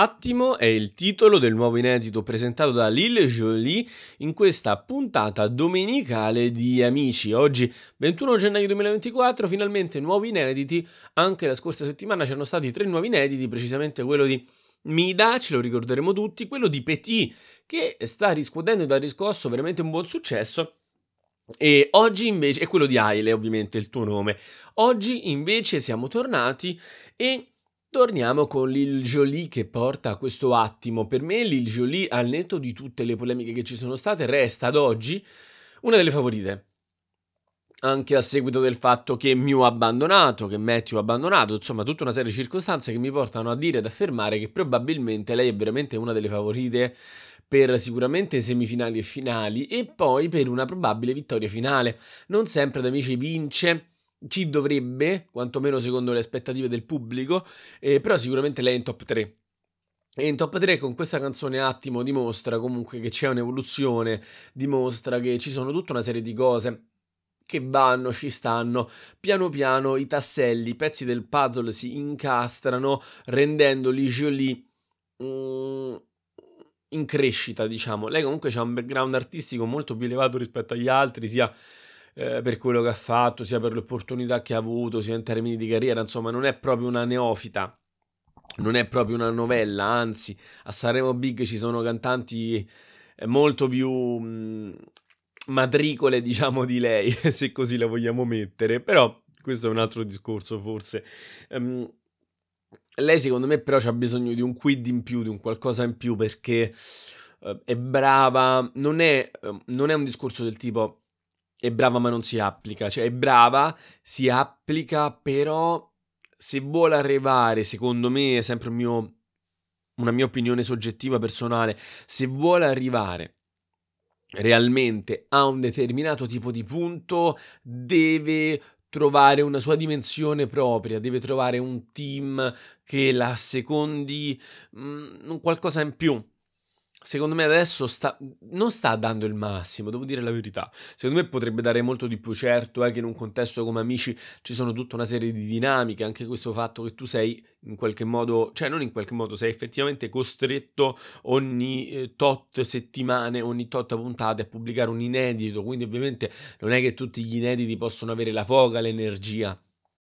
Attimo è il titolo del nuovo inedito presentato da Lille Jolie in questa puntata domenicale di Amici. Oggi 21 gennaio 2024, finalmente nuovi inediti. Anche la scorsa settimana c'erano stati tre nuovi inediti, precisamente quello di Mida, ce lo ricorderemo tutti, quello di Petit che sta riscuotendo da riscosso veramente un buon successo. E oggi invece, è quello di Aile ovviamente il tuo nome, oggi invece siamo tornati e Torniamo con Lil Jolie che porta questo attimo. Per me Lil Jolie, al netto di tutte le polemiche che ci sono state, resta ad oggi una delle favorite. Anche a seguito del fatto che Mew ha abbandonato, che Matthew ha abbandonato, insomma tutta una serie di circostanze che mi portano a dire ed affermare che probabilmente lei è veramente una delle favorite per sicuramente semifinali e finali e poi per una probabile vittoria finale. Non sempre da amici vince chi dovrebbe, quantomeno secondo le aspettative del pubblico, eh, però sicuramente lei è in top 3. E in top 3 con questa canzone Attimo dimostra comunque che c'è un'evoluzione, dimostra che ci sono tutta una serie di cose che vanno, ci stanno, piano piano i tasselli, i pezzi del puzzle si incastrano rendendoli Jolie mm, in crescita, diciamo. Lei comunque ha un background artistico molto più elevato rispetto agli altri, sia eh, per quello che ha fatto, sia per le opportunità che ha avuto, sia in termini di carriera, insomma, non è proprio una neofita. Non è proprio una novella, anzi, a Sanremo Big ci sono cantanti eh, molto più mm, matricole, diciamo, di lei, se così la vogliamo mettere. Però questo è un altro discorso, forse. Um, lei, secondo me, però, ha bisogno di un quid in più, di un qualcosa in più, perché uh, è brava. Non è, uh, non è un discorso del tipo è brava ma non si applica, cioè è brava, si applica, però se vuole arrivare, secondo me è sempre un mio, una mia opinione soggettiva personale, se vuole arrivare realmente a un determinato tipo di punto, deve trovare una sua dimensione propria, deve trovare un team che la secondi mh, mm, qualcosa in più Secondo me adesso sta, non sta dando il massimo, devo dire la verità. Secondo me potrebbe dare molto di più, certo è che in un contesto come amici ci sono tutta una serie di dinamiche, anche questo fatto che tu sei in qualche modo, cioè non in qualche modo, sei effettivamente costretto ogni eh, tot settimane, ogni tot puntate a pubblicare un inedito, quindi ovviamente non è che tutti gli inediti possono avere la foga, l'energia.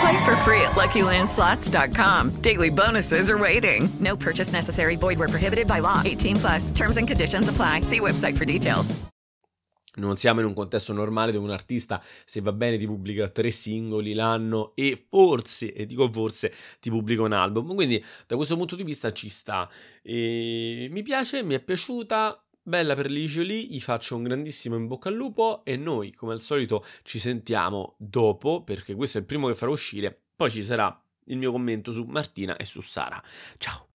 Play for free at LuckyLandSlots.com. Daily bonuses are waiting. No purchase necessary. Void were prohibited by law. 18 plus. Terms and conditions apply. See website for details. Non siamo in un contesto normale dove un artista, se va bene, ti pubblica tre singoli l'anno e forse, e dico forse, ti pubblica un album. Quindi da questo punto di vista ci sta. E mi piace, mi è piaciuta. Bella per l'Igioli, gli faccio un grandissimo in bocca al lupo e noi, come al solito, ci sentiamo dopo, perché questo è il primo che farò uscire. Poi ci sarà il mio commento su Martina e su Sara. Ciao!